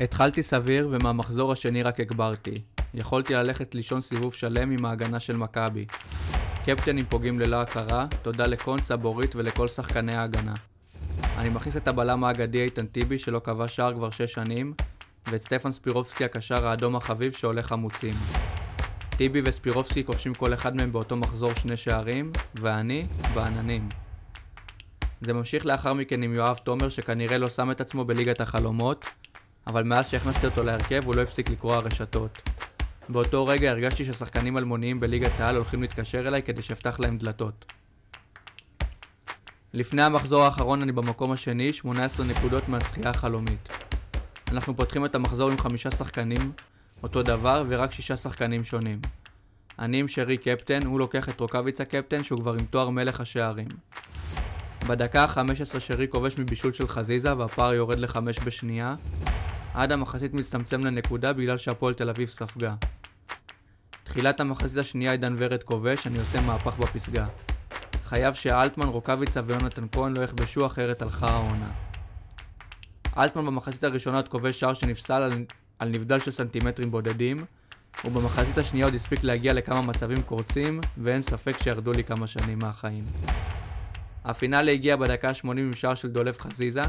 התחלתי סביר ומהמחזור השני רק הגברתי. יכולתי ללכת לישון סיבוב שלם עם ההגנה של מכבי. קפטנים פוגעים ללא הכרה, תודה לקונצה, בורית ולכל שחקני ההגנה. אני מכניס את הבלם האגדי איתן טיבי שלא כבש שער כבר 6 שנים, ואת סטפן ספירובסקי הקשר האדום החביב שהולך חמוצים. טיבי וספירובסקי כובשים כל אחד מהם באותו מחזור שני שערים, ואני בעננים. זה ממשיך לאחר מכן עם יואב תומר שכנראה לא שם את עצמו בליגת החלומות, אבל מאז שהכנסתי אותו להרכב הוא לא הפסיק לקרוע רשתות. באותו רגע הרגשתי ששחקנים אלמוניים בליגת העל הולכים להתקשר אליי כדי שאפתח להם דלתות. לפני המחזור האחרון אני במקום השני, 18 נקודות מהזכייה החלומית. אנחנו פותחים את המחזור עם חמישה שחקנים, אותו דבר, ורק שישה שחקנים שונים. אני עם שרי קפטן, הוא לוקח את רוקאביץ הקפטן שהוא כבר עם תואר מלך השערים. בדקה ה-15 שרי כובש מבישול של חזיזה והפער יורד לחמש בשנייה, עד המחצית מצטמצם לנקודה בגלל שהפועל תל אביב ספגה. תחילת המחצית השנייה עידן ורד כובש, אני עושה מהפך בפסגה. חייב שאלטמן, רוקאביצה ויונתן כהן לא יכבשו אחרת הלכה העונה. אלטמן במחצית הראשונה עוד כובש שער שנפסל על, על נבדל של סנטימטרים בודדים, ובמחצית השנייה עוד הספיק להגיע לכמה מצבים קורצים, ואין ספק שירדו לי כמה שנים מהחיים. הפינאלי הגיע בדקה ה-80 עם שער של דולב חזיזה,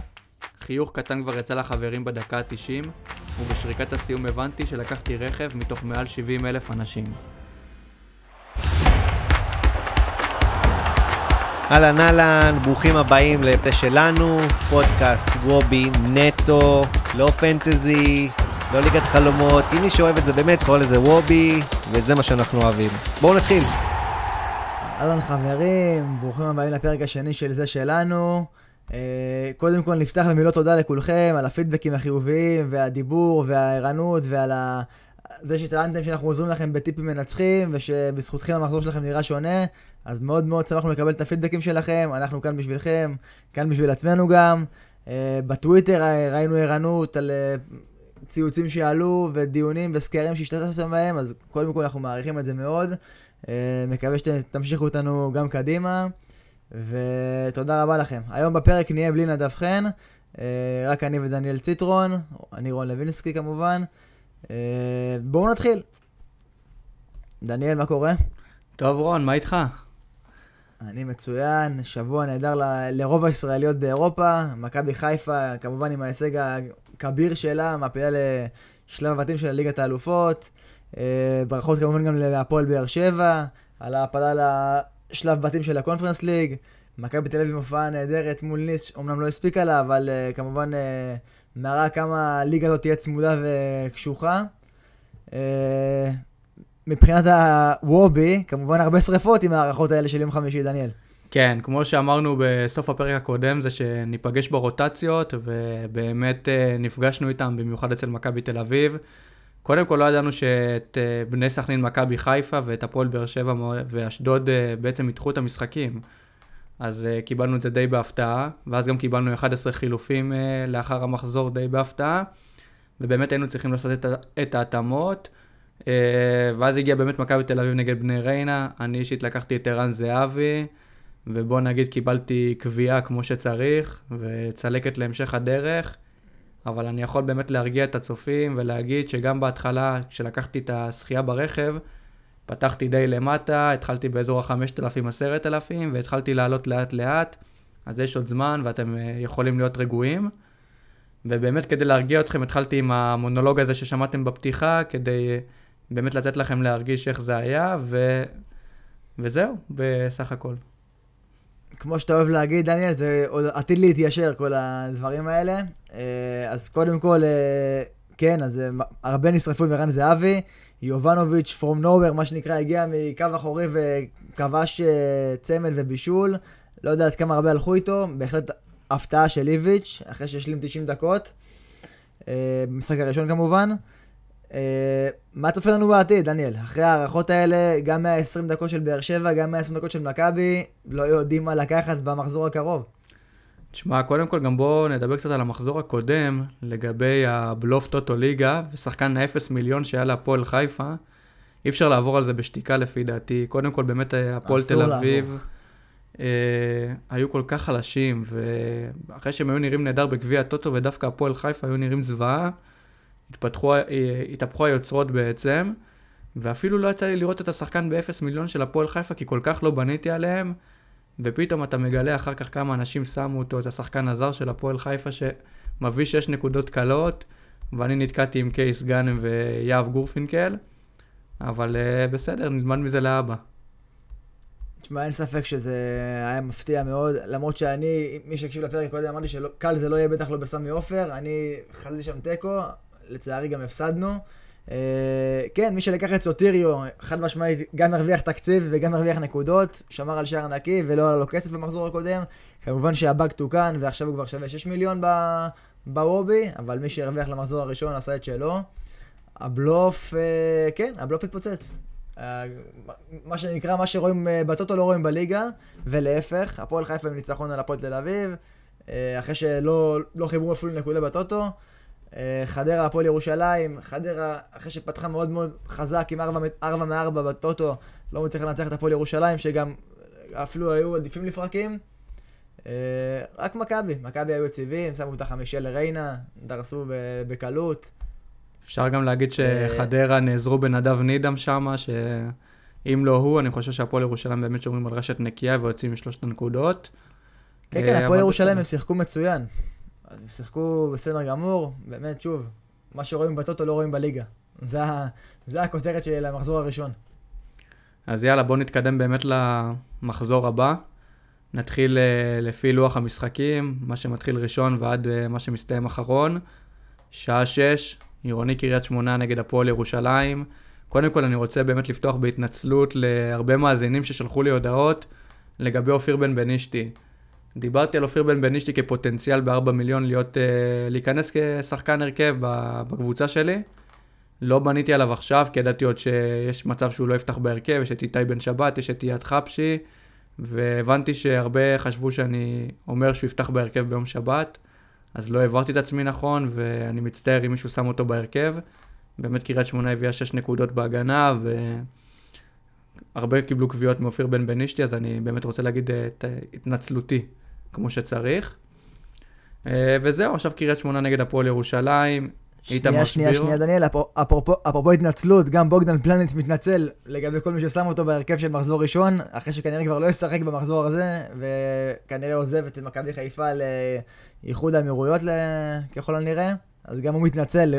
חיוך קטן כבר יצא לחברים בדקה ה-90, ובשריקת הסיום הבנתי שלקחתי רכב מתוך מעל 70 אלף אנשים. אהלן אהלן, ברוכים הבאים לפה שלנו, פודקאסט וובי נטו, לא פנטזי, לא ליגת חלומות, אם מי שאוהב את זה באמת קורא לזה וובי, וזה מה שאנחנו אוהבים. בואו נתחיל. אהלן חברים, ברוכים הבאים לפרק השני של זה שלנו. אה, קודם כל נפתח במילות תודה לכולכם על הפידבקים החיוביים והדיבור והערנות ועל ה... זה שטענתם שאנחנו עוזרים לכם בטיפים מנצחים ושבזכותכם המחזור שלכם נראה שונה, אז מאוד מאוד שמחנו לקבל את הפידבקים שלכם, אנחנו כאן בשבילכם, כאן בשביל עצמנו גם. אה, בטוויטר ראינו ערנות על אה, ציוצים שעלו ודיונים וסקרים שהשתתפתם בהם, אז קודם כל אנחנו מעריכים את זה מאוד. מקווה שתמשיכו אותנו גם קדימה. ותודה רבה לכם. היום בפרק נהיה בלי נדב חן, אה, רק אני ודניאל ציטרון, אני רון לוינסקי כמובן. אה, בואו נתחיל. דניאל, מה קורה? טוב רון, מה איתך? אני מצוין, שבוע נהדר ל- לרוב הישראליות באירופה, מכבי חיפה, כמובן עם ההישג הכביר שלה, מעפילה לשלב הבתים של ליגת האלופות. אה, ברכות כמובן גם להפועל באר שבע, על ההעפלה שלב בתים של הקונפרנס ליג. מכבי תל אביב הופעה נהדרת מול ניס, אמנם לא הספיקה לה, אבל uh, כמובן uh, מראה כמה הליגה הזאת תהיה צמודה וקשוחה. Uh, מבחינת הוובי, כמובן הרבה שריפות עם ההערכות האלה של יום חמישי, דניאל. כן, כמו שאמרנו בסוף הפרק הקודם, זה שניפגש ברוטציות, ובאמת נפגשנו איתם, במיוחד אצל מכבי תל אביב. קודם כל לא ידענו שאת אה, בני סכנין, מכבי חיפה ואת הפועל באר שבע ואשדוד אה, בעצם ידחו את המשחקים. אז uh, קיבלנו את זה די בהפתעה, ואז גם קיבלנו 11 חילופים לאחר המחזור די בהפתעה, ובאמת היינו צריכים לעשות את, ההתאמות. ואז הגיע באמת מכבי תל אביב נגד בני ריינה, אני אישית לקחתי את ערן זהבי, ובוא נגיד קיבלתי קביעה כמו שצריך, וצלקת להמשך הדרך. אבל אני יכול באמת להרגיע את הצופים ולהגיד שגם בהתחלה, כשלקחתי את השחייה ברכב, פתחתי די למטה, התחלתי באזור ה-5,000-10,000, והתחלתי לעלות לאט-לאט, אז יש עוד זמן ואתם אה, יכולים להיות רגועים. ובאמת כדי להרגיע אתכם, התחלתי עם המונולוג הזה ששמעתם בפתיחה, כדי אה, באמת לתת לכם להרגיש איך זה היה, ו... וזהו, בסך הכל. כמו שאתה אוהב להגיד, דניאל, זה עוד עתיד להתיישר, כל הדברים האלה. אה, אז קודם כל, אה, כן, אז אה, הרבה נשרפו עם ערן זהבי. יובנוביץ' פרום נובר, מה שנקרא, הגיע מקו אחורי וכבש צמד ובישול. לא יודע עד כמה הרבה הלכו איתו, בהחלט הפתעה של איביץ', אחרי שהשלים 90 דקות. במשחק הראשון כמובן. אה, מה צופה לנו בעתיד, דניאל? אחרי ההערכות האלה, גם 120 דקות של באר שבע, גם 120 דקות של מכבי, לא יודעים מה לקחת במחזור הקרוב. תשמע, קודם כל גם בואו נדבר קצת על המחזור הקודם, לגבי הבלוף טוטו ליגה, ושחקן האפס מיליון שהיה להפועל חיפה. אי אפשר לעבור על זה בשתיקה לפי דעתי. קודם כל, באמת אה, הפועל תל אביב אה, היו כל כך חלשים, ואחרי שהם היו נראים נהדר בגביע הטוטו, ודווקא הפועל חיפה היו נראים זוועה. התפתחו, אה, התהפכו היוצרות בעצם, ואפילו לא יצא לי לראות את השחקן ב-0 מיליון של הפועל חיפה, כי כל כך לא בניתי עליהם, ופתאום אתה מגלה אחר כך כמה אנשים שמו אותו, את השחקן הזר של הפועל חיפה, שמביא 6 נקודות קלות, ואני נתקעתי עם קייס גאנם ויהב גורפינקל, אבל uh, בסדר, נלמד מזה לאבא. תשמע, אין ספק שזה היה מפתיע מאוד, למרות שאני, מי שהקשיב לפרק קודם אמרתי שקל זה לא יהיה בטח לא בסמי עופר, אני חזיתי שם תיקו, לצערי גם הפסדנו. Uh, כן, מי שלקח את סוטיריו, חד משמעית, גם הרוויח תקציב וגם הרוויח נקודות, שמר על שער נקי ולא עלה לו כסף במחזור הקודם. כמובן שהבאג תוקן ועכשיו הוא כבר שווה 6 מיליון בוובי, אבל מי שהרוויח למחזור הראשון עשה את שלו. הבלוף, uh, כן, הבלוף התפוצץ. Uh, מה שנקרא, מה שרואים בטוטו לא רואים בליגה, ולהפך, הפועל חיפה עם ניצחון על הפועל תל אביב, אחרי שלא לא חיברו אפילו נקודה בטוטו. אה, חדרה, הפועל ירושלים, חדרה, אחרי שפתחה מאוד מאוד חזק עם 4 מ-4 בטוטו, לא מצליחה לנצח את הפועל ירושלים, שגם אפילו היו עדיפים לפרקים. אה, רק מכבי, מכבי היו יציבים, שמו את החמישיה לריינה, דרסו בקלות. אפשר גם להגיד אה, שחדרה נעזרו בנדב נידם שם, שאם לא הוא, אני חושב שהפועל ירושלים באמת שומרים על רשת נקייה ויוצאים משלושת הנקודות. כן, כן, הפועל ירושלים הם שיחקו מצוין. אז שיחקו בסדר גמור, באמת, שוב, מה שרואים בטוטו לא רואים בליגה. זה, זה הכותרת שלי למחזור הראשון. אז יאללה, בואו נתקדם באמת למחזור הבא. נתחיל uh, לפי לוח המשחקים, מה שמתחיל ראשון ועד uh, מה שמסתיים אחרון. שעה שש, עירוני קריית שמונה נגד הפועל ירושלים. קודם כל אני רוצה באמת לפתוח בהתנצלות להרבה מאזינים ששלחו לי הודעות לגבי אופיר בן בנישתי. דיברתי על אופיר בן בנישתי כפוטנציאל ב-4 מיליון להיות, uh, להיכנס כשחקן הרכב בקבוצה שלי. לא בניתי עליו עכשיו, כי ידעתי עוד שיש מצב שהוא לא יפתח בהרכב, יש את איתי בן שבת, יש את אייד חפשי, והבנתי שהרבה חשבו שאני אומר שהוא יפתח בהרכב ביום שבת, אז לא העברתי את עצמי נכון, ואני מצטער אם מישהו שם אותו בהרכב. באמת קריית שמונה הביאה 6 נקודות בהגנה, והרבה קיבלו קביעות מאופיר בן בנישתי, אז אני באמת רוצה להגיד את התנצלותי כמו שצריך. אה, וזהו, עכשיו קריית שמונה נגד הפועל ירושלים. שנייה, שנייה, שנייה, דניאל, אפרופו, אפרופו התנצלות, גם בוגדן פלנט מתנצל לגבי כל מי ששם אותו בהרכב של מחזור ראשון, אחרי שכנראה כבר לא ישחק במחזור הזה, וכנראה עוזב את מכבי חיפה לאיחוד האמירויות ככל הנראה, אז גם הוא מתנצל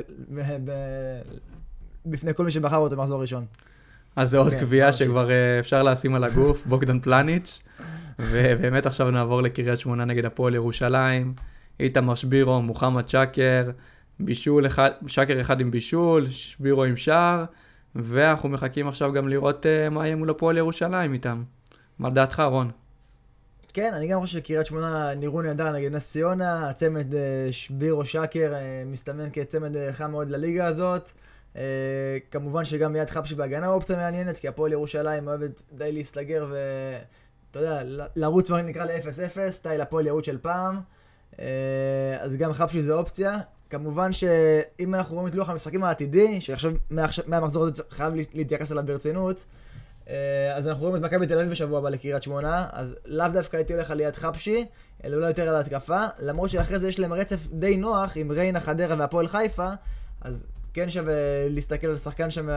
בפני כל מי שבחר אותו במחזור ראשון. אז זה עוד כן, קביעה שכבר אה, אפשר לשים על הגוף, בוגדן פלניץ'. ובאמת עכשיו נעבור לקריית שמונה נגד הפועל ירושלים. איתמר שבירו, מוחמד שקר, בישול אחד, שקר אחד עם בישול, שבירו עם שער, ואנחנו מחכים עכשיו גם לראות uh, מה יהיה מול הפועל ירושלים איתם. מה דעתך, רון? כן, אני גם חושב שקריית שמונה נראו נהדר נגד נס ציונה, הצמד uh, שבירו שקר uh, מסתמן כצמד חם מאוד לליגה הזאת. Uh, כמובן שגם מיד חפשי בהגנה אופציה מעניינת, כי הפועל ירושלים אוהבת די להסתגר ו... אתה יודע, לרוץ מה נקרא ל-0-0, סטייל הפועל ירוץ של פעם. אה, אז גם חפשי זה אופציה. כמובן שאם אנחנו רואים את לוח המשחקים העתידי, שעכשיו מהמחזור הזה חייב להתייחס אליו ברצינות, אה, אז אנחנו רואים את מכבי תל אביב בשבוע הבא לקריית שמונה, אז לאו דווקא הייתי הולך על יד חפשי, אלא אולי יותר על ההתקפה, למרות שאחרי זה יש להם רצף די נוח עם ריינה, חדרה והפועל חיפה, אז כן שווה להסתכל על שחקן שם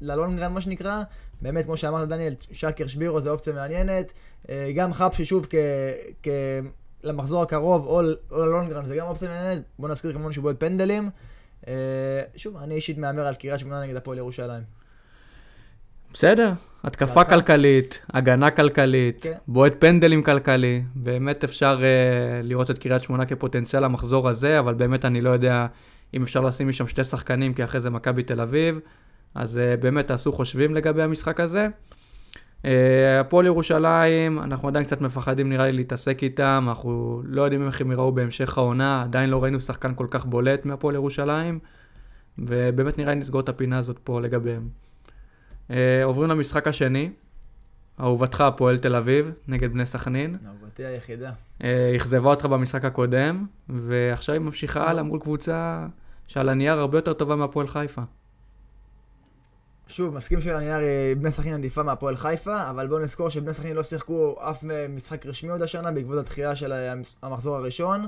ללונגרן מה שנקרא, באמת כמו שאמרת דניאל, שקר שבירו זה אופציה מעניינת, אה, גם חפשי שוב כ... כ... למחזור הקרוב או, או ללונגרן זה גם אופציה מעניינת, בוא נזכיר כמובן שהוא בועט פנדלים. אה, שוב, אני אישית מהמר על קריית שמונה נגד הפועל ירושלים. בסדר, התקפה כלכלית, הגנה כלכלית, כן. בועט פנדלים כלכלי, באמת אפשר uh, לראות את קריית שמונה כפוטנציאל למחזור הזה, אבל באמת אני לא יודע אם אפשר לשים משם שתי שחקנים, כי אחרי זה מכבי תל אביב, אז uh, באמת תעשו חושבים לגבי המשחק הזה. אה, הפועל ירושלים, אנחנו עדיין קצת מפחדים נראה לי להתעסק איתם, אנחנו לא יודעים איך הם יראו בהמשך העונה, עדיין לא ראינו שחקן כל כך בולט מהפועל ירושלים, ובאמת נראה לי נסגור את הפינה הזאת פה לגביהם. Uh, עוברים למשחק השני, אהובתך הפועל תל אביב, נגד בני סכנין. אהובתי היחידה. Uh, אכזבה אותך במשחק הקודם, ועכשיו היא ממשיכה הלאה מול קבוצה שעל הנייר הרבה יותר טובה מהפועל חיפה. שוב, מסכים שעל הנייר אה, בני סכנין עדיפה מהפועל חיפה, אבל בואו נזכור שבני סכנין לא שיחקו אף משחק רשמי עוד השנה בעקבות הדחייה של המחזור הראשון,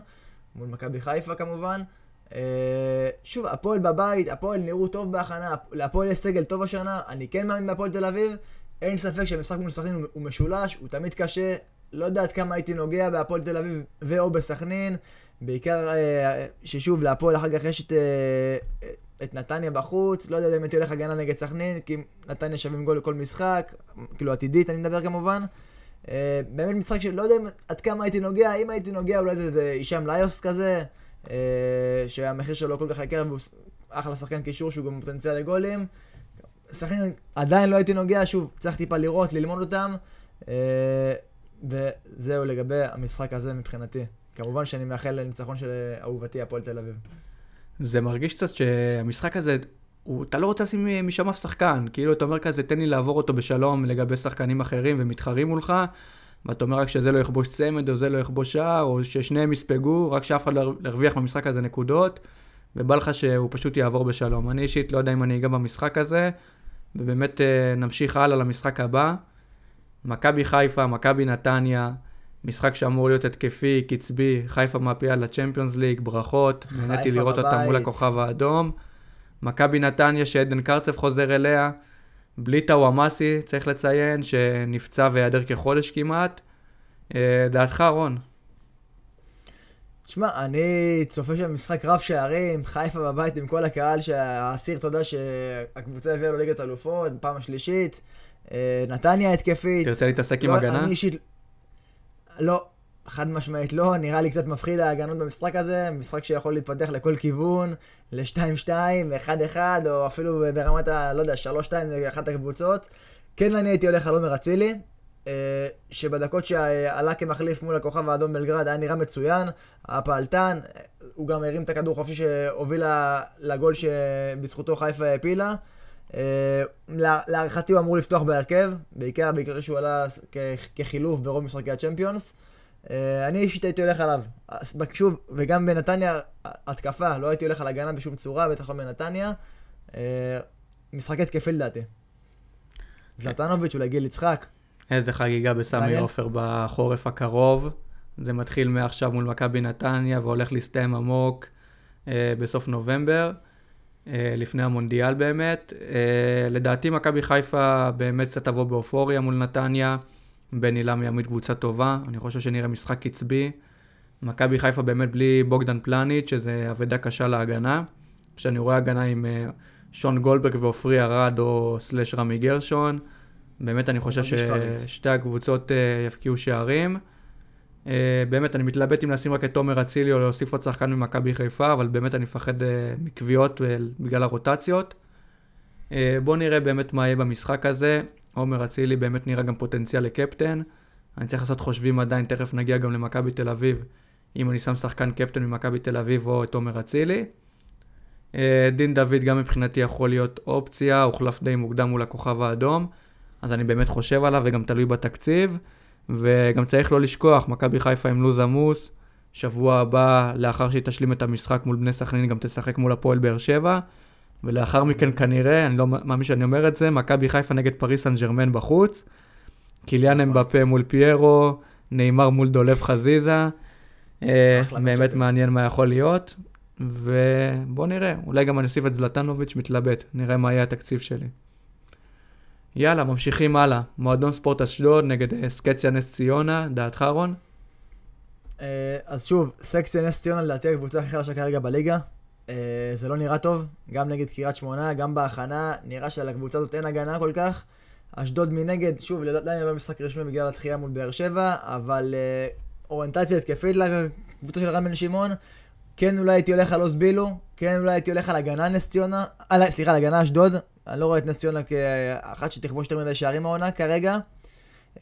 מול מכבי חיפה כמובן. Uh, שוב, הפועל בבית, הפועל נראו טוב בהכנה, להפועל יש סגל טוב השנה, אני כן מאמין בהפועל תל אביב, אין ספק שהמשחק מול סכנין הוא, משולש, הוא תמיד קשה, לא יודע עד כמה הייתי נוגע בהפועל תל אביב ו/או בסכנין, בעיקר אה, ששוב, להפועל אחר כך יש את, אה, את נתניה בחוץ, לא יודע אם הייתי הולך הגנה נגד סכנין, כי נתניה שווים גול לכל משחק, כאילו עתידית אני מדבר כמובן. אה, באמת משחק שלא יודע עד כמה הייתי נוגע, אם הייתי נוגע אולי זה הישאם ליוס כזה, שהמחיר שלו כל כך יקר והוא אחלה שחקן קישור שהוא גם פוטנציאל לגולים. סכנין עדיין לא הייתי נוגע, שוב, צריך טיפה לראות, ללמוד אותם. וזהו לגבי המשחק הזה מבחינתי. כמובן שאני מאחל לניצחון של אהובתי, הפועל תל אביב. זה מרגיש קצת שהמשחק הזה, הוא, אתה לא רוצה לשים משם אף שחקן. כאילו, אתה אומר כזה, תן לי לעבור אותו בשלום לגבי שחקנים אחרים ומתחרים מולך, ואתה אומר רק שזה לא יכבוש צמד, או זה לא יכבוש שער, או ששניהם יספגו, רק שאף אחד לא ירוויח במשחק הזה נקודות, ובא לך שהוא פשוט יעבור בשלום. אני אישית לא יודע אם אני אגע במשחק הזה, ובאמת אה, נמשיך הלאה למשחק הבא. מכבי חיפה, מכבי נתניה, משחק שאמור להיות התקפי, קצבי, חיפה מעפילה לצ'מפיונס ליג, ברכות, נהניתי לראות בבית. אותה מול הכוכב האדום. מכבי נתניה שעדן קרצב חוזר אליה, בלי טוואמאסי, צריך לציין, שנפצע והיעדר כחודש כמעט. אה, דעתך, רון. שמע, אני צופה שם משחק רב שערים, חיפה בבית עם כל הקהל שהאסיר, אתה יודע שהקבוצה הביאה לו ליגת אלופות, פעם השלישית. אה, נתניה התקפית. תרצה להתעסק לא, עם הגנה? אני אישית... לא, חד משמעית לא, נראה לי קצת מפחיד ההגנות במשחק הזה, משחק שיכול להתפתח לכל כיוון, ל-2-2, ל-1-1, או אפילו ברמת ה... לא יודע, 3-2 לאחת הקבוצות. כן, אני הייתי הולך על עומר אצילי, שבדקות שעלה כמחליף מול הכוכב האדום בלגרד היה נראה מצוין, היה פעלתן, הוא גם הרים את הכדור חופשי שהוביל לגול שבזכותו חיפה העפילה. אה, להערכתי הוא אמור לפתוח בהרכב, בעיקר בגלל שהוא עלה כחילוף ברוב משחקי הצ'מפיונס. אה, אני אישית הייתי הולך עליו. שוב, וגם בנתניה, התקפה, לא הייתי הולך על הגנה בשום צורה, בטח לא בנתניה. אה, משחק התקפי לדעתי. זלטנוביץ', אולי גיל יצחק. איזה חגיגה בסמי עופר בחורף הקרוב. זה מתחיל מעכשיו מול מכבי נתניה והולך להסתיים עמוק בסוף נובמבר. אה, לפני המונדיאל באמת. אה, לדעתי מכבי חיפה באמת קצת תבוא באופוריה מול נתניה. בן עילם יעמיד קבוצה טובה, אני חושב שנראה משחק קצבי. מכבי חיפה באמת בלי בוגדן פלניץ', שזה אבדה קשה להגנה. כשאני רואה הגנה עם אה, שון גולדברג ועופרי ארד או סלאש רמי גרשון, באמת אני חושב ששתי הקבוצות יפקיעו שערים. Uh, באמת, אני מתלבט אם לשים רק את תומר אצילי או להוסיף עוד שחקן ממכבי חיפה, אבל באמת אני מפחד uh, מקביעות בגלל הרוטציות. בואו נראה באמת מה יהיה במשחק הזה. עומר אצילי באמת נראה גם פוטנציאל לקפטן. אני צריך לעשות חושבים עדיין, תכף נגיע גם למכבי תל אביב, אם אני שם שחקן קפטן ממכבי תל אביב או את עומר אצילי. דין דוד גם מבחינתי יכול להיות אופציה, הוחלף די מוקדם מול הכוכב האדום, אז אני באמת חושב עליו וגם תלוי בתקציב. וגם צריך לא לשכוח, מכבי חיפה עם לוז עמוס, שבוע הבא, לאחר שהיא תשלים את המשחק מול בני סכנין, גם תשחק מול הפועל באר שבע, ולאחר מכן כנראה, אני לא מאמין שאני אומר את זה, מכבי חיפה נגד פריס סן ג'רמן בחוץ, קיליאן נכון. אמבפה מול פיירו, נאמר מול דולב חזיזה, אה, באמת מעניין מה יכול להיות, ובוא נראה, אולי גם אני אוסיף את זלטנוביץ' מתלבט, נראה מה יהיה התקציב שלי. יאללה, ממשיכים הלאה. מועדון ספורט אשדוד נגד אה, סקציה נס ציונה, דעתך רון? אה, אז שוב, סקציה נס ציונה לדעתי הקבוצה הכי חלשה כרגע בליגה. אה, זה לא נראה טוב, גם נגד קריית שמונה, גם בהכנה, נראה שלקבוצה הזאת אין הגנה כל כך. אשדוד מנגד, שוב, עדיין לא משחק רשמי בגלל התחייה מול באר שבע, אבל אוריינטציה התקפית לקבוצה של רן בן שמעון. כן אולי הייתי הולך על עוז בילו, כן אולי הייתי הולך על הגנה נס ציונה, סליחה, על הגנה אשדוד, אני לא רואה את נס ציונה כאחת שתכבוש יותר מדי שערים העונה כרגע.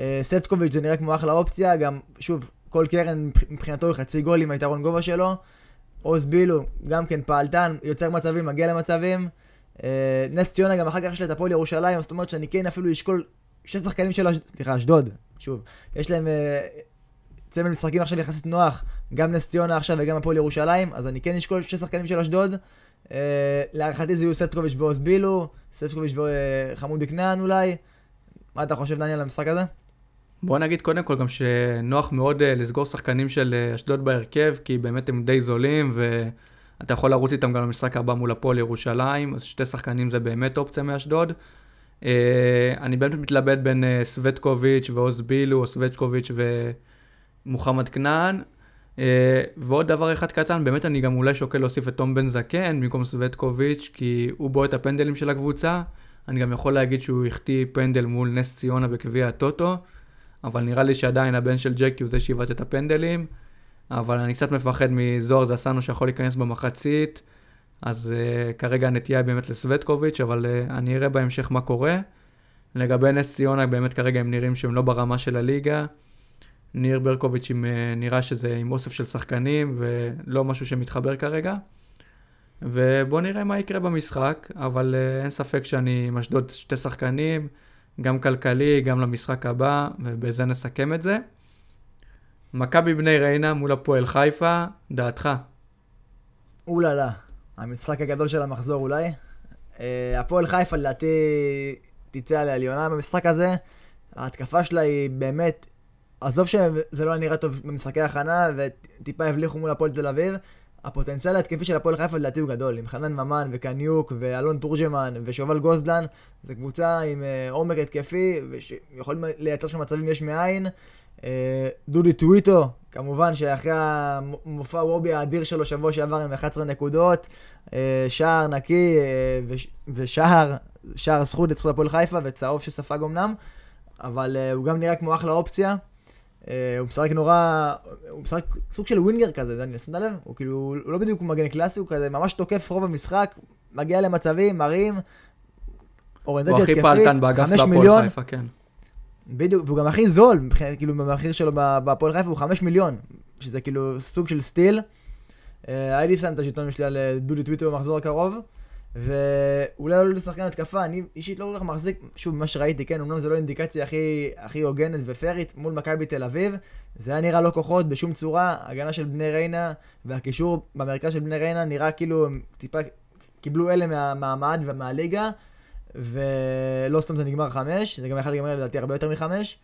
אה, סטקוביץ' זה נראה כמו אחלה אופציה, גם, שוב, כל קרן מבחינתו היא חצי גול עם היתרון גובה שלו. עוז בילו, גם כן פעלתן, יוצר מצבים, מגיע למצבים. אה, נס ציונה גם אחר כך יש לה את הפועל ירושלים, זאת אומרת שאני כן אפילו אשקול שני שחקנים של אשדוד, סליחה, אשדוד, שוב. יש להם אה, צמד משחקים עכשיו יחסית נוח, גם נס ציונה עכשיו וגם הפועל ירושלים, אז אני כן אשקול שני שחקנים של אשדוד. אה, להערכתי זה יהיו סטקוביץ' ועוז בילו, סטקוביץ' וחמודי כנען אולי. מה אתה חושב, דניאל, על המשחק הזה? בוא נגיד קודם כל גם שנוח מאוד uh, לסגור שחקנים של אשדוד בהרכב, כי באמת הם די זולים, אתה יכול לרוץ איתם גם למשחק הבא מול הפועל ירושלים, אז שתי שחקנים זה באמת אופציה מאשדוד. אה, אני באמת מתלבט בין אה, סווטקוביץ' ועוז בילו, או סווטקוביץ' ומוחמד כנען. אה, ועוד דבר אחד קטן, באמת אני גם אולי שוקל להוסיף את תום בן זקן במקום סווטקוביץ', כי הוא בועט הפנדלים של הקבוצה. אני גם יכול להגיד שהוא החטיא פנדל מול נס ציונה בגביע הטוטו, אבל נראה לי שעדיין הבן של ג'קי הוא זה שעיוות את הפנדלים. אבל אני קצת מפחד מזוהר זסנו שיכול להיכנס במחצית, אז uh, כרגע הנטייה היא באמת לסווטקוביץ', אבל uh, אני אראה בהמשך מה קורה. לגבי נס ציונה, באמת כרגע הם נראים שהם לא ברמה של הליגה. ניר ברקוביץ' עם, uh, נראה שזה עם אוסף של שחקנים ולא משהו שמתחבר כרגע. ובואו נראה מה יקרה במשחק, אבל uh, אין ספק שאני עם אשדוד שתי שחקנים, גם כלכלי, גם למשחק הבא, ובזה נסכם את זה. מכבי בני ריינה מול הפועל חיפה, דעתך. אוללה, המשחק הגדול של המחזור אולי. אה, הפועל חיפה לדעתי תצא על העליונה במשחק הזה. ההתקפה שלה היא באמת, עזוב שזה לא נראה טוב במשחקי הכנה וטיפה הבליחו מול הפועל תל אביב, הפוטנציאל ההתקפי של הפועל חיפה לדעתי הוא גדול, עם חנן ממן וקניוק ואלון תורג'מן ושובל גוזלן, זו קבוצה עם uh, עומק התקפי ויכולים לייצר שם מצבים יש מאין. Uh, דודי טוויטו, כמובן שאחרי המופע וובי האדיר שלו שבוע שעבר עם 11 נקודות, uh, שער נקי uh, וש, ושער, שער זכות לזכות הפועל חיפה וצהוב שספג אמנם, אבל uh, הוא גם נראה כמו אחלה אופציה. אה, הוא משחק נורא, הוא משחק סוג של ווינגר כזה, דניאל, שמת לב? הוא כאילו, הוא לא בדיוק מגן קלאסי, הוא כזה ממש תוקף רוב המשחק, מגיע למצבים, מרים, אוריינטציה התקפית, הוא הכי פעלתן באגף בהפועל חיפה, כן. בדיוק, והוא גם הכי זול, כאילו במחיר שלו בהפועל חיפה הוא 5 מיליון, שזה כאילו סוג של סטיל. אה, הייתי שם את השלטון שלי על אה, דודי טוויטר במחזור הקרוב. ואולי לא לשחקן התקפה, אני אישית לא כל כך מחזיק, שוב, מה שראיתי, כן, אמנם זה לא אינדיקציה הכי, הכי הוגנת ופיירית מול מכבי תל אביב, זה היה נראה לא כוחות בשום צורה, הגנה של בני ריינה והקישור במרכז של בני ריינה נראה כאילו הם טיפה קיבלו אלה מהמעמד ומהליגה, ולא סתם זה נגמר חמש, זה גם יכול להיגמר לדעתי הרבה יותר מחמש.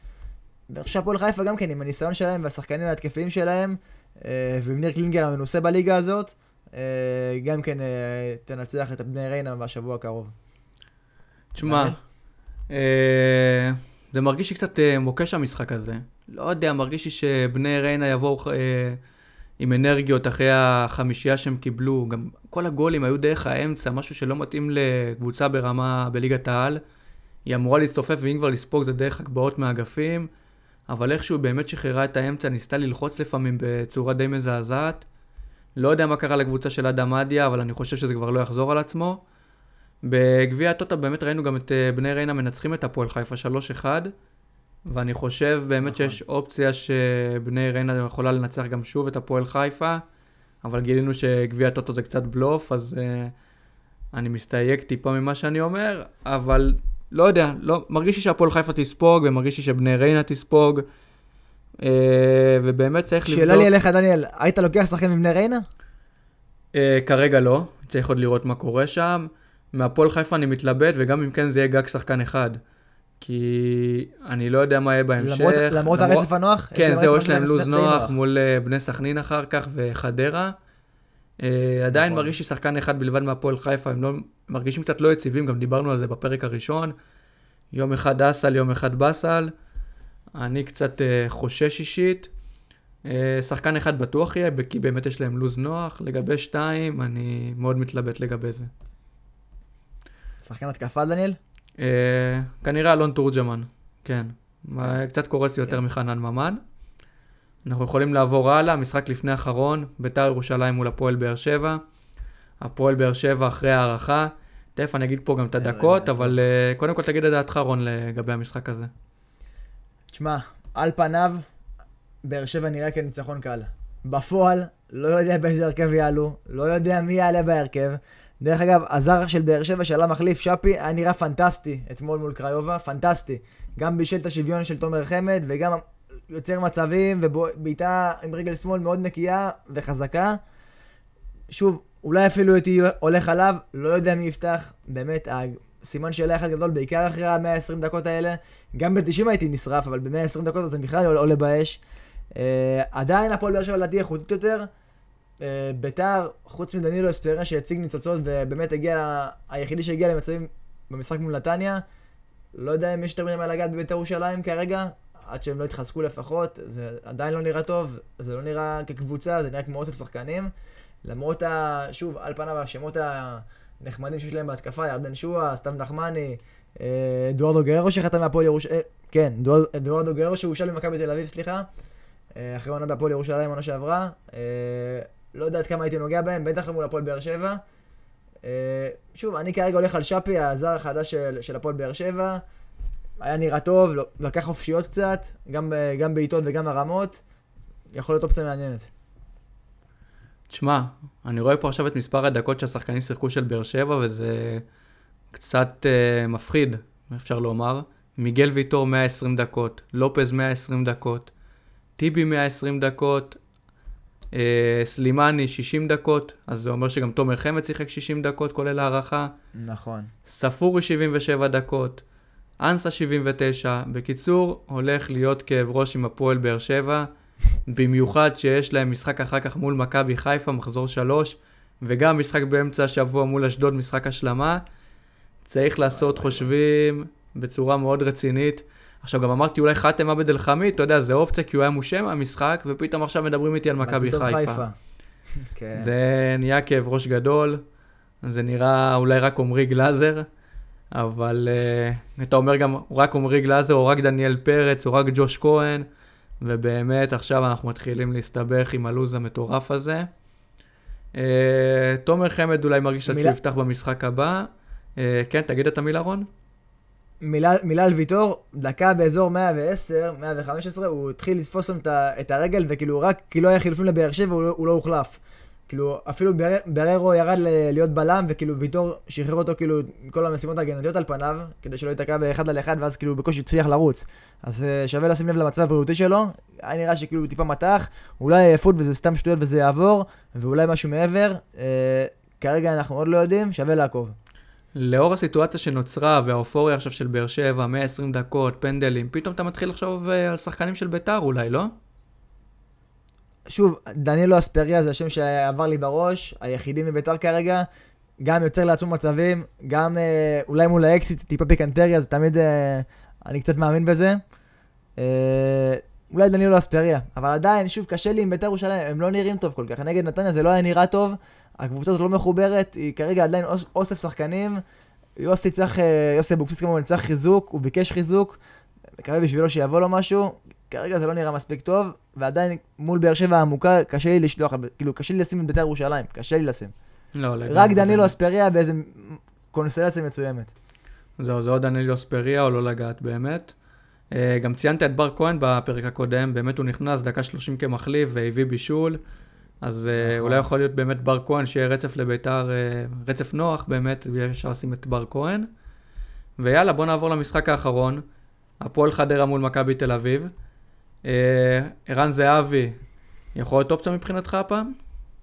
ועכשיו פועל חיפה גם כן, עם הניסיון שלהם והשחקנים ההתקפיים שלהם, אה, ועם ניר קלינגר המנוסה בליגה הזאת, גם כן אה, תנצח את בני ריינה בשבוע הקרוב. תשמע, אה, זה מרגיש לי קצת מוקש המשחק הזה. לא יודע, מרגיש לי שבני ריינה יבואו עם אנרגיות אחרי החמישייה שהם קיבלו. גם כל הגולים היו דרך האמצע, משהו שלא מתאים לקבוצה ברמה בליגת העל. היא אמורה להסתופף, ואם כבר לספוג זה דרך הגבהות מהאגפים, אבל איכשהו באמת שחררה את האמצע, ניסתה ללחוץ לפעמים בצורה די מזעזעת. לא יודע מה קרה לקבוצה של אדם מדיה, אבל אני חושב שזה כבר לא יחזור על עצמו. בגביע הטוטה באמת ראינו גם את אה, בני ריינה מנצחים את הפועל חיפה 3-1, ואני חושב באמת נכון. שיש אופציה שבני ריינה יכולה לנצח גם שוב את הפועל חיפה, אבל גילינו שגביע הטוטו זה קצת בלוף, אז uh, אני מסתייג טיפה ממה שאני אומר, אבל לא יודע, לא, מרגיש לי שהפועל חיפה תספוג, ומרגיש לי שבני ריינה תספוג. אה, ובאמת צריך לבדוק... שאלה לי אליך, דניאל, היית לוקח שחקן מבני ריינה? אה, כרגע לא, צריך עוד לראות מה קורה שם. מהפועל חיפה אני מתלבט, וגם אם כן זה יהיה גג שחקן אחד. כי אני לא יודע מה יהיה בהמשך. למרות, למרות הרצף הנוח? כן, זהו, יש להם לו"ז נוח מול uh, בני סכנין אחר כך וחדרה. עדיין נכון. מרגיש לי שחקן אחד בלבד מהפועל חיפה, הם לא, מרגישים קצת לא יציבים, גם דיברנו על זה בפרק הראשון. יום אחד אסל, יום אחד באסל. אני קצת uh, חושש אישית. Uh, שחקן אחד בטוח יהיה, כי באמת יש להם לו"ז נוח. לגבי שתיים, אני מאוד מתלבט לגבי זה. שחקן התקפה, דניאל? Uh, כנראה אלון תורג'מן, כן. קצת קורס לי יותר מחנן ממן. אנחנו יכולים לעבור הלאה, משחק לפני האחרון, ביתר ירושלים מול הפועל באר שבע. הפועל באר שבע אחרי הערכה. תכף אני אגיד פה גם את הדקות, אבל קודם כל תגיד את דעתך, רון, לגבי המשחק הזה. תשמע, על פניו, באר שבע נראה כניצחון קל. בפועל, לא יודע באיזה הרכב יעלו, לא יודע מי יעלה בהרכב. דרך אגב, הזר של באר שבע שעלה מחליף, שפי, היה נראה פנטסטי אתמול מול קריובה, פנטסטי. גם בישל את השוויון של תומר חמד, וגם יוצר מצבים, ובעיטה עם רגל שמאל מאוד נקייה וחזקה. שוב, אולי אפילו הייתי הולך עליו, לא יודע מי יפתח. באמת, סימן שאלה אחד גדול, בעיקר אחרי ה-120 דקות האלה. גם ב-90 הייתי נשרף, אבל ב-120 דקות אתה בכלל עולה באש. Uh, עדיין הפועל באר שבע לדעתי איכותית יותר. אה, ביתר, חוץ מדנילו אספריה שהציג ניצוצות ובאמת הגיע, היחידי שהגיע למצבים במשחק מול נתניה, לא יודע אם יש יותר מדי מה לגעת בביתר ירושלים כרגע, עד שהם לא יתחזקו לפחות, זה עדיין לא נראה טוב, זה לא נראה כקבוצה, זה נראה כמו אוסף שחקנים. למרות, ה... שוב, על פניו השמות הנחמדים שיש להם בהתקפה, ירדן שואה, סתיו נחמני, אה, אדוארדו גררו שחתם מהפועל ירושלים, כן, אדוארדו גררו שהושל במכבי תל אביב, סליחה, אה, אחרי עונה בהפועל ירושלים, עונה שעברה. לא יודע עד כמה הייתי נוגע בהם, בטח לא מול הפועל באר שבע. שוב, אני כרגע הולך על שפי, הזר החדש של, של הפועל באר שבע. היה נראה טוב, לקח חופשיות קצת, גם, גם בעיטות וגם הרמות. יכול להיות אופציה מעניינת. תשמע, אני רואה פה עכשיו את מספר הדקות שהשחקנים שיחקו של באר שבע, וזה קצת uh, מפחיד, אפשר לומר. מיגל ויטור 120 דקות, לופז 120 דקות, טיבי 120 דקות, uh, סלימני 60 דקות, אז זה אומר שגם תומר חמד שיחק 60 דקות, כולל הערכה. נכון. ספורי 77 דקות. אנסה 79. בקיצור, הולך להיות כאב ראש עם הפועל באר שבע, במיוחד שיש להם משחק אחר כך מול מכבי חיפה, מחזור 3, וגם משחק באמצע השבוע מול אשדוד, משחק השלמה. צריך לעשות חושבים בצורה מאוד רצינית. עכשיו גם אמרתי אולי חתם עבד אל חמיד, אתה יודע, זה אופציה כי הוא היה מושם מהמשחק, ופתאום עכשיו מדברים איתי על מכבי חיפה. חיפה. כן. זה נהיה כאב ראש גדול, זה נראה אולי רק עמרי גלאזר, אבל uh, אתה אומר גם רק עמרי גלאזר, או רק דניאל פרץ, או רק ג'וש כהן, ובאמת עכשיו אנחנו מתחילים להסתבך עם הלו"ז המטורף הזה. Uh, תומר חמד אולי מרגיש מילה... שהוא יפתח במשחק הבא. Uh, כן, תגיד את המילה רון. מילה, מילה על ויטור, דקה באזור 110, 115, הוא התחיל לתפוס שם את הרגל, וכאילו רק כי לא היה חילופים לבאר שבע, הוא, לא, הוא לא הוחלף. כאילו, אפילו בררו ירד להיות בלם, וכאילו ויטור שחרר אותו כאילו כל המשימות ההגנתיות על פניו, כדי שלא ייתקע באחד על אחד, ואז כאילו בקושי הצליח לרוץ. אז uh, שווה לשים לב למצב הבריאותי שלו, היה נראה שכאילו הוא טיפה מתח, אולי עייפות וזה סתם שטויות וזה יעבור, ואולי משהו מעבר. Uh, כרגע אנחנו עוד לא יודעים, שווה לעקוב. לאור הסיטואציה שנוצרה והאופוריה עכשיו של באר שבע, 120 דקות, פנדלים, פתאום אתה מתחיל לחשוב אה, על שחקנים של ביתר אולי, לא? שוב, דנילו אספריה זה השם שעבר לי בראש, היחידי מביתר כרגע, גם יוצר לעצמו מצבים, גם אה, אולי מול האקסיט טיפה פיקנטריה, זה תמיד, אה, אני קצת מאמין בזה. אה, אולי דנילו אספריה, אבל עדיין, שוב, קשה לי עם ביתר ירושלים, הם לא נראים טוב כל כך. נגד נתניה זה לא היה נראה טוב, הקבוצה הזאת לא מחוברת, היא כרגע עדיין אוס, אוסף שחקנים. יוסי צריך, אה, יוסי אבוקסיס כמובן צריך חיזוק, הוא ביקש חיזוק, מקווה בשבילו שיבוא לו משהו. כרגע זה לא נראה מספיק טוב, ועדיין מול באר שבע עמוקה, קשה לי לשלוח, כאילו, קשה לי לשים את בית"ר ירושלים, קשה לי לשים. לא, לגמרי. רק דנילו אספריה באיזה קונסטלציה מצוימת. זהו, זה עוד דנילו אספריה, או לא לגעת באמת. אה, גם ציינת את בר כהן בפרק הקודם, באמת הוא נכנס דקה 30 כמחליף והביא בישול. אז אה, נכון. אולי יכול להיות באמת בר כהן, שיהיה רצף לביתר, אה, רצף נוח באמת, ואפשר לשים את בר כהן. ויאללה, בוא נעבור למשחק האחרון, הפועל חדרה מול מכבי תל אביב. אה, ערן זהבי, יכול להיות אופציה מבחינתך הפעם?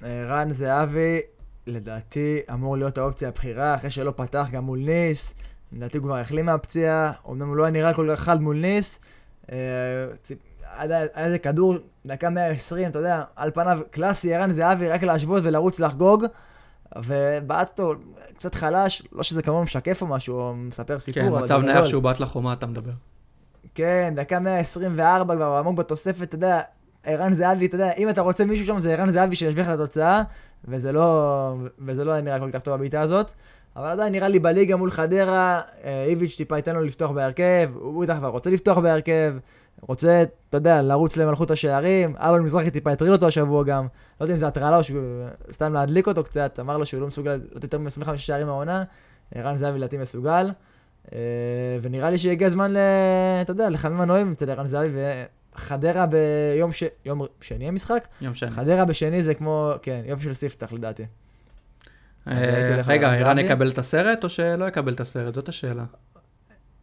ערן זהבי, לדעתי, אמור להיות האופציה הבכירה, אחרי שלא פתח גם מול ניס. לדעתי הוא כבר החלים מהפציעה, אמנם הוא לא היה נראה כל כך חד מול ניס. היה איזה כדור, דקה 120, אתה יודע, על פניו קלאסי, ערן זהבי, רק להשוות ולרוץ לחגוג. ובעט אותו קצת חלש, לא שזה כמובן משקף או משהו, או מספר סיפור. כן, מצב נייח שהוא בעט לחומה, אתה מדבר. כן, דקה 124 כבר עמוק בתוספת, אתה יודע, ערן זהבי, אתה יודע, אם אתה רוצה מישהו שם, זה ערן זהבי שישביח את התוצאה, וזה לא, וזה לא נראה כל כך טוב הבעיטה הזאת. אבל עדיין נראה לי בליגה מול חדרה, אה, איביץ' טיפה ייתן לו לפתוח בהרכב, הוא בטח כבר רוצה לפתוח בהרכב, רוצה, אתה יודע, לרוץ למלכות השערים. אבל מזרחי טיפה הטריל אותו השבוע גם. לא יודע אם זה הטרלה או שהוא סתם להדליק אותו קצת, אמר לו שהוא לא מסוגל לתת יותר מ-25 שערים מהעונה. ערן זהבי לדעתי מסוגל. אה, ונראה לי שהגיע הזמן, ל... אתה יודע, לחמם מנועים אצל ערן זהבי, וחדרה ביום ש... יום שני המשחק? יום שני. חדרה בשני זה כמו, כן, יופי של ספתח לדעתי. אה, רגע, ערן יקבל את הסרט או שלא יקבל את הסרט? זאת השאלה.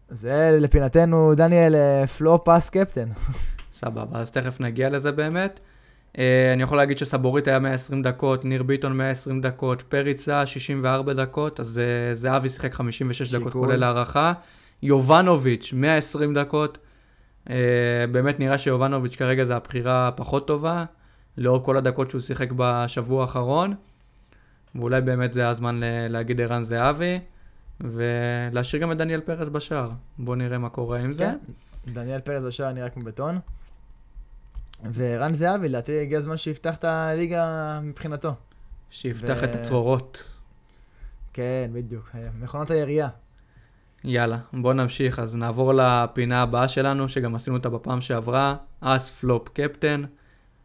זה לפינתנו, דניאל, פלו פס קפטן. סבבה, אז תכף נגיע לזה באמת. Uh, אני יכול להגיד שסבורית היה 120 דקות, ניר ביטון 120 דקות, פריצה 64 דקות, אז uh, זהבי שיחק 56 שיקול. דקות כולל הערכה. יובנוביץ' 120 דקות. Uh, באמת נראה שיובנוביץ' כרגע זה הבחירה הפחות טובה. לאור כל הדקות שהוא שיחק בשבוע האחרון, ואולי באמת זה הזמן להגיד ערן זהבי, ולהשאיר גם את דניאל פרץ בשער. בואו נראה מה קורה עם זה. כן, דניאל פרץ בשער נראה כמו בטון. וערן זהבי, לדעתי הגיע הזמן שיפתח את הליגה מבחינתו. שיפתח ו... את הצרורות. כן, בדיוק. מכונת הירייה. יאללה, בואו נמשיך. אז נעבור לפינה הבאה שלנו, שגם עשינו אותה בפעם שעברה, אס פלופ קפטן.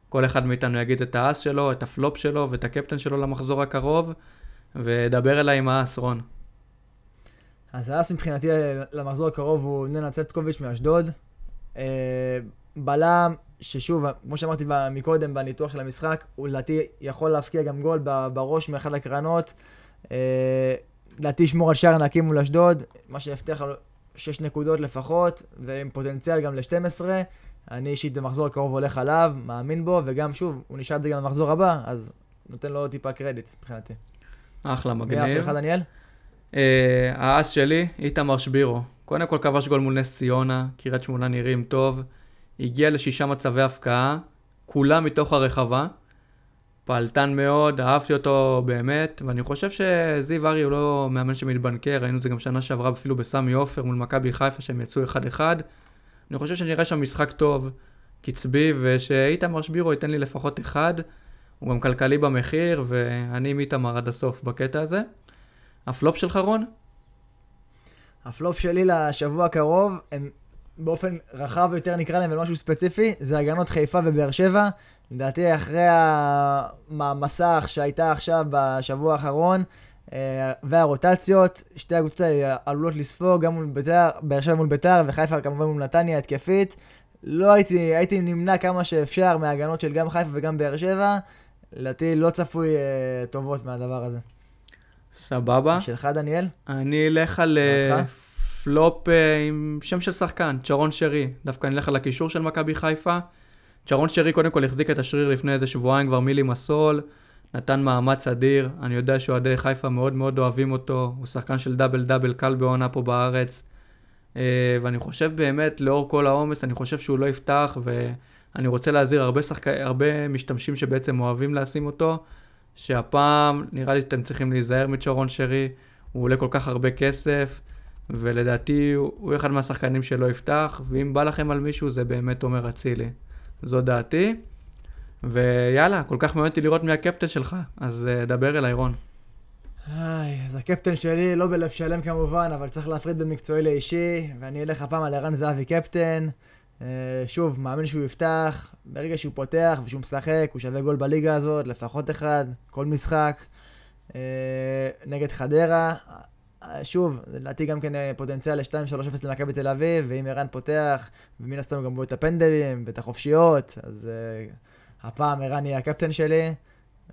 כל אחד מאיתנו יגיד את האס שלו, את הפלופ שלו ואת הקפטן שלו למחזור הקרוב, ודבר אליי עם האס, רון. אז האס מבחינתי למחזור הקרוב הוא ננה צטקוביץ' מאשדוד. אה, בלם, ששוב, כמו שאמרתי מקודם בניתוח של המשחק, הוא לדעתי יכול להפקיע גם גול בראש מאחד הקרנות. אה, לדעתי ישמור על שער נקי מול אשדוד, מה שיבטיח לו 6 נקודות לפחות, ועם פוטנציאל גם ל-12. אני אישית במחזור הקרוב הולך עליו, מאמין בו, וגם שוב, הוא נשאר את זה גם במחזור הבא, אז נותן לו טיפה קרדיט מבחינתי. אחלה, מגניב. מי האס שלך, דניאל? אה, האס שלי, איתמר שבירו. קודם כל כבש גול מול נס ציונה, קריית שמונה נראים טוב. הגיע לשישה מצבי הפקעה, כולם מתוך הרחבה. פעלתן מאוד, אהבתי אותו באמת, ואני חושב שזיו ארי הוא לא מאמן שמתבנקר, ראינו את זה גם שנה שעברה אפילו בסמי עופר מול מכבי חיפה שהם יצאו אחד-אחד. אני חושב שנראה שם משחק טוב, קצבי, ושאיתמר שבירו ייתן לי לפחות אחד. הוא גם כלכלי במחיר, ואני עם איתמר עד הסוף בקטע הזה. הפלופ שלך, רון? הפלופ שלי לשבוע הקרוב, הם באופן רחב יותר נקרא להם, ומשהו ספציפי, זה הגנות חיפה ובאר שבע. לדעתי אחרי המסך שהייתה עכשיו בשבוע האחרון, אה, והרוטציות, שתי הקבוצות האלה עלולות לספוג, גם מול ביתר, באר שבע מול ביתר, וחיפה כמובן מול נתניה התקפית. לא הייתי, הייתי נמנע כמה שאפשר מההגנות של גם חיפה וגם באר שבע. לדעתי לא צפוי uh, טובות מהדבר הזה. סבבה. שלך, דניאל? אני אלך על uh, פלופ uh, עם שם של שחקן, צ'רון שרי. דווקא אני אלך על הקישור של מכבי חיפה. צ'רון שרי קודם כל החזיק את השריר לפני איזה שבועיים כבר מילי מסול. נתן מאמץ אדיר, אני יודע שאוהדי חיפה מאוד מאוד אוהבים אותו, הוא שחקן של דאבל דאבל קל בעונה פה בארץ. אה, ואני חושב באמת, לאור כל העומס, אני חושב שהוא לא יפתח, ואני רוצה להזהיר הרבה, שחק... הרבה משתמשים שבעצם אוהבים לשים אותו, שהפעם נראה לי שאתם צריכים להיזהר מצ'רון שרי, הוא עולה כל כך הרבה כסף, ולדעתי הוא אחד מהשחקנים שלא יפתח, ואם בא לכם על מישהו זה באמת עומר אצילי. זו דעתי. ויאללה, כל כך מעניין אותי לראות מי הקפטן שלך, אז uh, דבר אליי, רון. היי, אז הקפטן שלי, לא בלב שלם כמובן, אבל צריך להפריד בין מקצועי לאישי, ואני אלך הפעם על ערן זהבי קפטן. Uh, שוב, מאמין שהוא יפתח, ברגע שהוא פותח ושהוא משחק, הוא שווה גול בליגה הזאת, לפחות אחד, כל משחק. Uh, נגד חדרה, שוב, לדעתי גם כן פוטנציאל ל-2-3-0 למכבי תל אביב, ואם ערן פותח, ומן הסתם גם בו את הפנדלים ואת החופשיות, אז... Uh, הפעם ערן יהיה הקפטן שלי,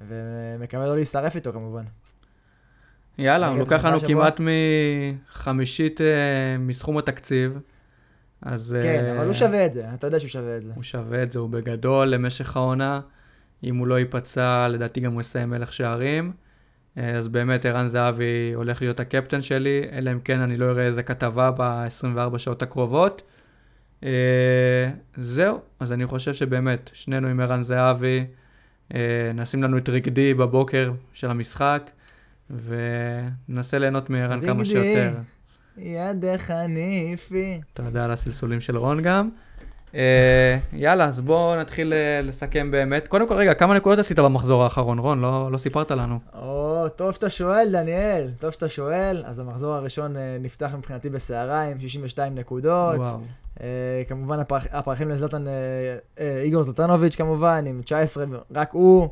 ומקווה לא להצטרף איתו כמובן. יאללה, הוא לוקח לנו כמעט מחמישית uh, מסכום התקציב. אז... כן, uh, אבל הוא שווה את זה, אתה יודע שהוא שווה את זה. הוא שווה את זה, הוא בגדול למשך העונה. אם הוא לא ייפצע, לדעתי גם הוא יסיים מלך שערים. Uh, אז באמת ערן זהבי הולך להיות הקפטן שלי, אלא אם כן אני לא אראה איזה כתבה ב-24 שעות הקרובות. אה, זהו, אז אני חושב שבאמת, שנינו עם ערן זהבי, אה, נשים לנו את רגדי בבוקר של המשחק, וננסה ליהנות מערן כמה שיותר. ידך ניפי. תודה על הסלסולים של רון גם. אה, יאללה, אז בואו נתחיל לסכם באמת. קודם כל, רגע, כמה נקודות עשית במחזור האחרון, רון? לא, לא סיפרת לנו. או, טוב שאתה שואל, דניאל. טוב שאתה שואל. אז המחזור הראשון נפתח מבחינתי בסערה עם 62 נקודות. וואו. אה, כמובן הפרח, הפרחים לזלטן, אה, אה, איגור זלטנוביץ' כמובן, עם 19, רק הוא,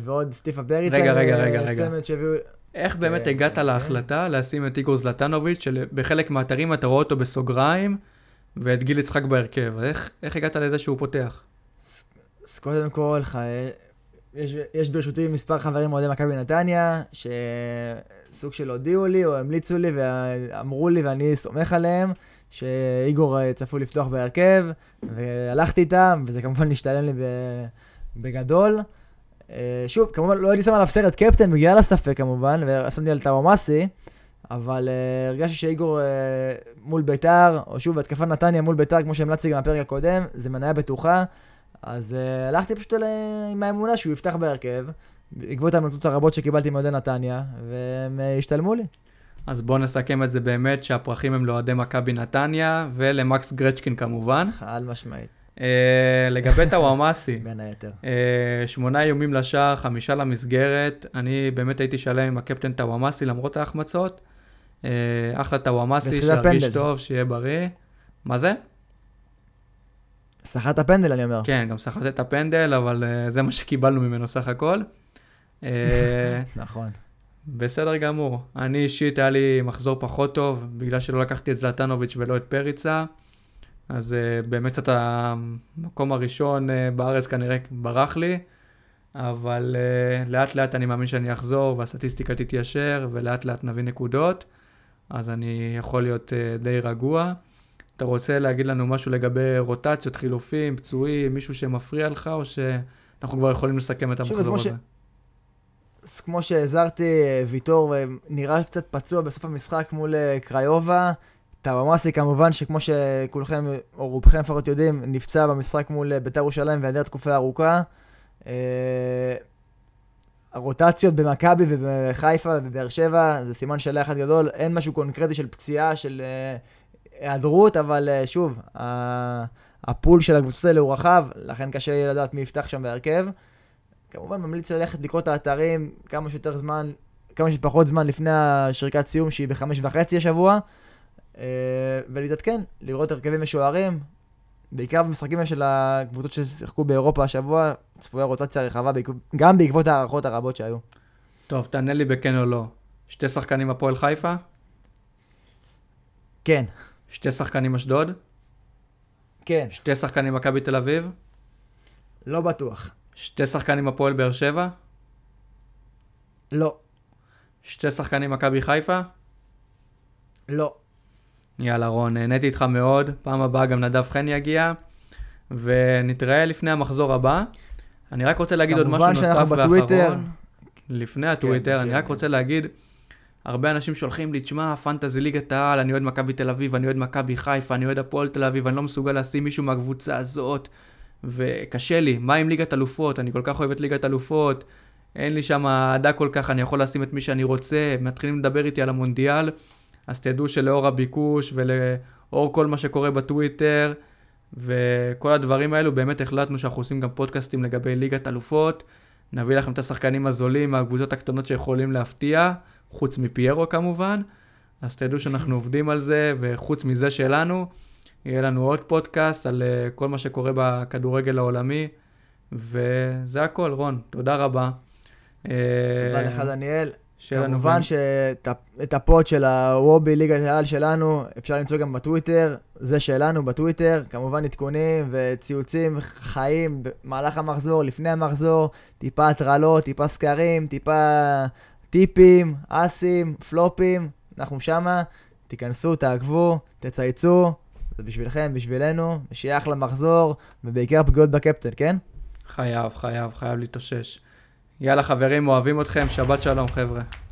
ועוד סטיפה בריצה. רגע, רגע, רגע, רגע. שהביאו... איך באמת כן, הגעת כן, להחלטה. לשים את איגור זלטנוביץ', שבחלק מהאתרים אתה רואה אותו בסוגריים, ואת גיל יצחק בהרכב? איך, איך הגעת לזה שהוא פותח? אז קודם כל, ח... יש, יש ברשותי מספר חברים אוהדי מכבי נתניה, שסוג של הודיעו לי או המליצו לי ואמרו לי ואני סומך עליהם, שאיגור אה, צפוי לפתוח בהרכב, והלכתי איתם, וזה כמובן השתלם לי בגדול. אה, שוב, כמובן לא הייתי שם עליו סרט קפטן בגלל הספק כמובן, ושמתי על טאומאסי, אבל uh, הרגשתי שאיגור uh, מול ביתר, או שוב, התקפת נתניה מול ביתר, כמו שהמלצתי גם בפרק הקודם, זה מניה בטוחה. אז uh, הלכתי פשוט אל... עם האמונה שהוא יפתח בהרכב, בעקבות ההמלצות הרבות שקיבלתי מאוהדי נתניה, והם uh, השתלמו לי. אז בואו נסכם את זה באמת, שהפרחים הם לאוהדי מכבי נתניה, ולמקס גרצ'קין כמובן. חד משמעית. Uh, לגבי טוואמאסי, בין היתר. uh, שמונה איומים לשער, חמישה למסגרת. אני באמת הייתי שלם עם הקפטן טוואמאסי למרות ההחמצות. Uh, אחלה טוואמאסי, שירגיש. טוב, שיהיה בריא. מה זה? סחט הפנדל, אני אומר. כן, גם סחט את הפנדל, אבל זה מה שקיבלנו ממנו סך הכל. נכון. בסדר גמור. אני אישית, היה לי מחזור פחות טוב, בגלל שלא לקחתי את זלטנוביץ' ולא את פריצה. אז uh, באמת קצת המקום הראשון uh, בארץ כנראה ברח לי, אבל uh, לאט לאט אני מאמין שאני אחזור והסטטיסטיקה תתיישר, ולאט לאט נביא נקודות, אז אני יכול להיות uh, די רגוע. אתה רוצה להגיד לנו משהו לגבי רוטציות, חילופים, פצועים, מישהו שמפריע לך, או שאנחנו כבר יכולים לסכם את המחזור ש- הזה? אז כמו שהזהרתי, ויטור אה, נראה קצת פצוע בסוף המשחק מול קריובה. טוואמאסי כמובן שכמו שכולכם, או רובכם לפחות יודעים, נפצע במשחק מול אה, בית"ר ירושלים והיעדר תקופה ארוכה. אה, הרוטציות במכבי ובחיפה ובבאר שבע זה סימן שאלה אחד גדול, אין משהו קונקרטי של פציעה, של אה, היעדרות, אבל שוב, הפול של הקבוצות האלה הוא רחב, לכן קשה יהיה לדעת מי יפתח שם בהרכב. כמובן ממליץ ללכת לקרוא את האתרים כמה שיותר זמן, כמה שפחות זמן לפני השריקת סיום שהיא בחמש וחצי השבוע, ולהתעדכן, לראות הרכבים משוערים, בעיקר במשחקים של הקבוצות ששיחקו באירופה השבוע, צפויה רוטציה רחבה, גם בעקבות ההערכות הרבות שהיו. טוב, תענה לי בכן או לא. שתי שחקנים הפועל חיפה? כן, שתי שחקנים אשדוד? כן, שתי שחקנים מכבי תל אביב? לא בטוח. שתי שחקנים הפועל באר שבע? לא, שתי שחקנים מכבי חיפה? לא. יאללה רון, נהניתי איתך מאוד. פעם הבאה גם נדב חן יגיע. ונתראה לפני המחזור הבא. אני רק רוצה להגיד עוד משהו כמובן נוסף שאנחנו ואחרון. בטוויטר. לפני הטוויטר, אני לפני. רק רוצה להגיד, הרבה אנשים שולחים לי, תשמע, פנטזי ליגת העל, אני אוהד מכבי תל אביב, אני אוהד מכבי חיפה, אני אוהד הפועל תל אביב, אני לא מסוגל לשים מישהו מהקבוצה הזאת, וקשה לי, מה עם ליגת אלופות? אני כל כך אוהב את ליגת אלופות, אין לי שם אהדה כל כך, אני יכול לשים את מי שאני רוצה, מתחילים לדבר איתי על המונדיאל, אז תדעו שלאור הביקוש ולאור כל מה שקורה בטוויטר, וכל הדברים האלו, באמת החלטנו שאנחנו עושים גם פודקאסטים לגבי ליגת אלופות. נביא לכם את השחקנים הזולים מהקבוצות הקטנות שיכולים להפתיע, חוץ מפיירו כמובן. אז תדעו שאנחנו עובדים על זה, וחוץ מזה שלנו, יהיה לנו עוד פודקאסט על אה, כל מה שקורה בכדורגל העולמי, וזה הכל, רון, תודה רבה. תודה אה, לך, דניאל. שיהיה לנו כמובן שאת הפוד של הוובי ליגת העל שלנו אפשר למצוא גם בטוויטר, זה שלנו בטוויטר, כמובן עדכונים וציוצים חיים במהלך המחזור, לפני המחזור, טיפה הטרלות, טיפה סקרים, טיפה טיפים, אסים, פלופים, אנחנו שמה, תיכנסו, תעקבו, תצייצו, זה בשבילכם, בשבילנו, ושיהיה אחלה מחזור, ובעיקר פגיעות בקפטן, כן? חייב, חייב, חייב להתאושש. יאללה חברים, אוהבים אתכם, שבת שלום חבר'ה.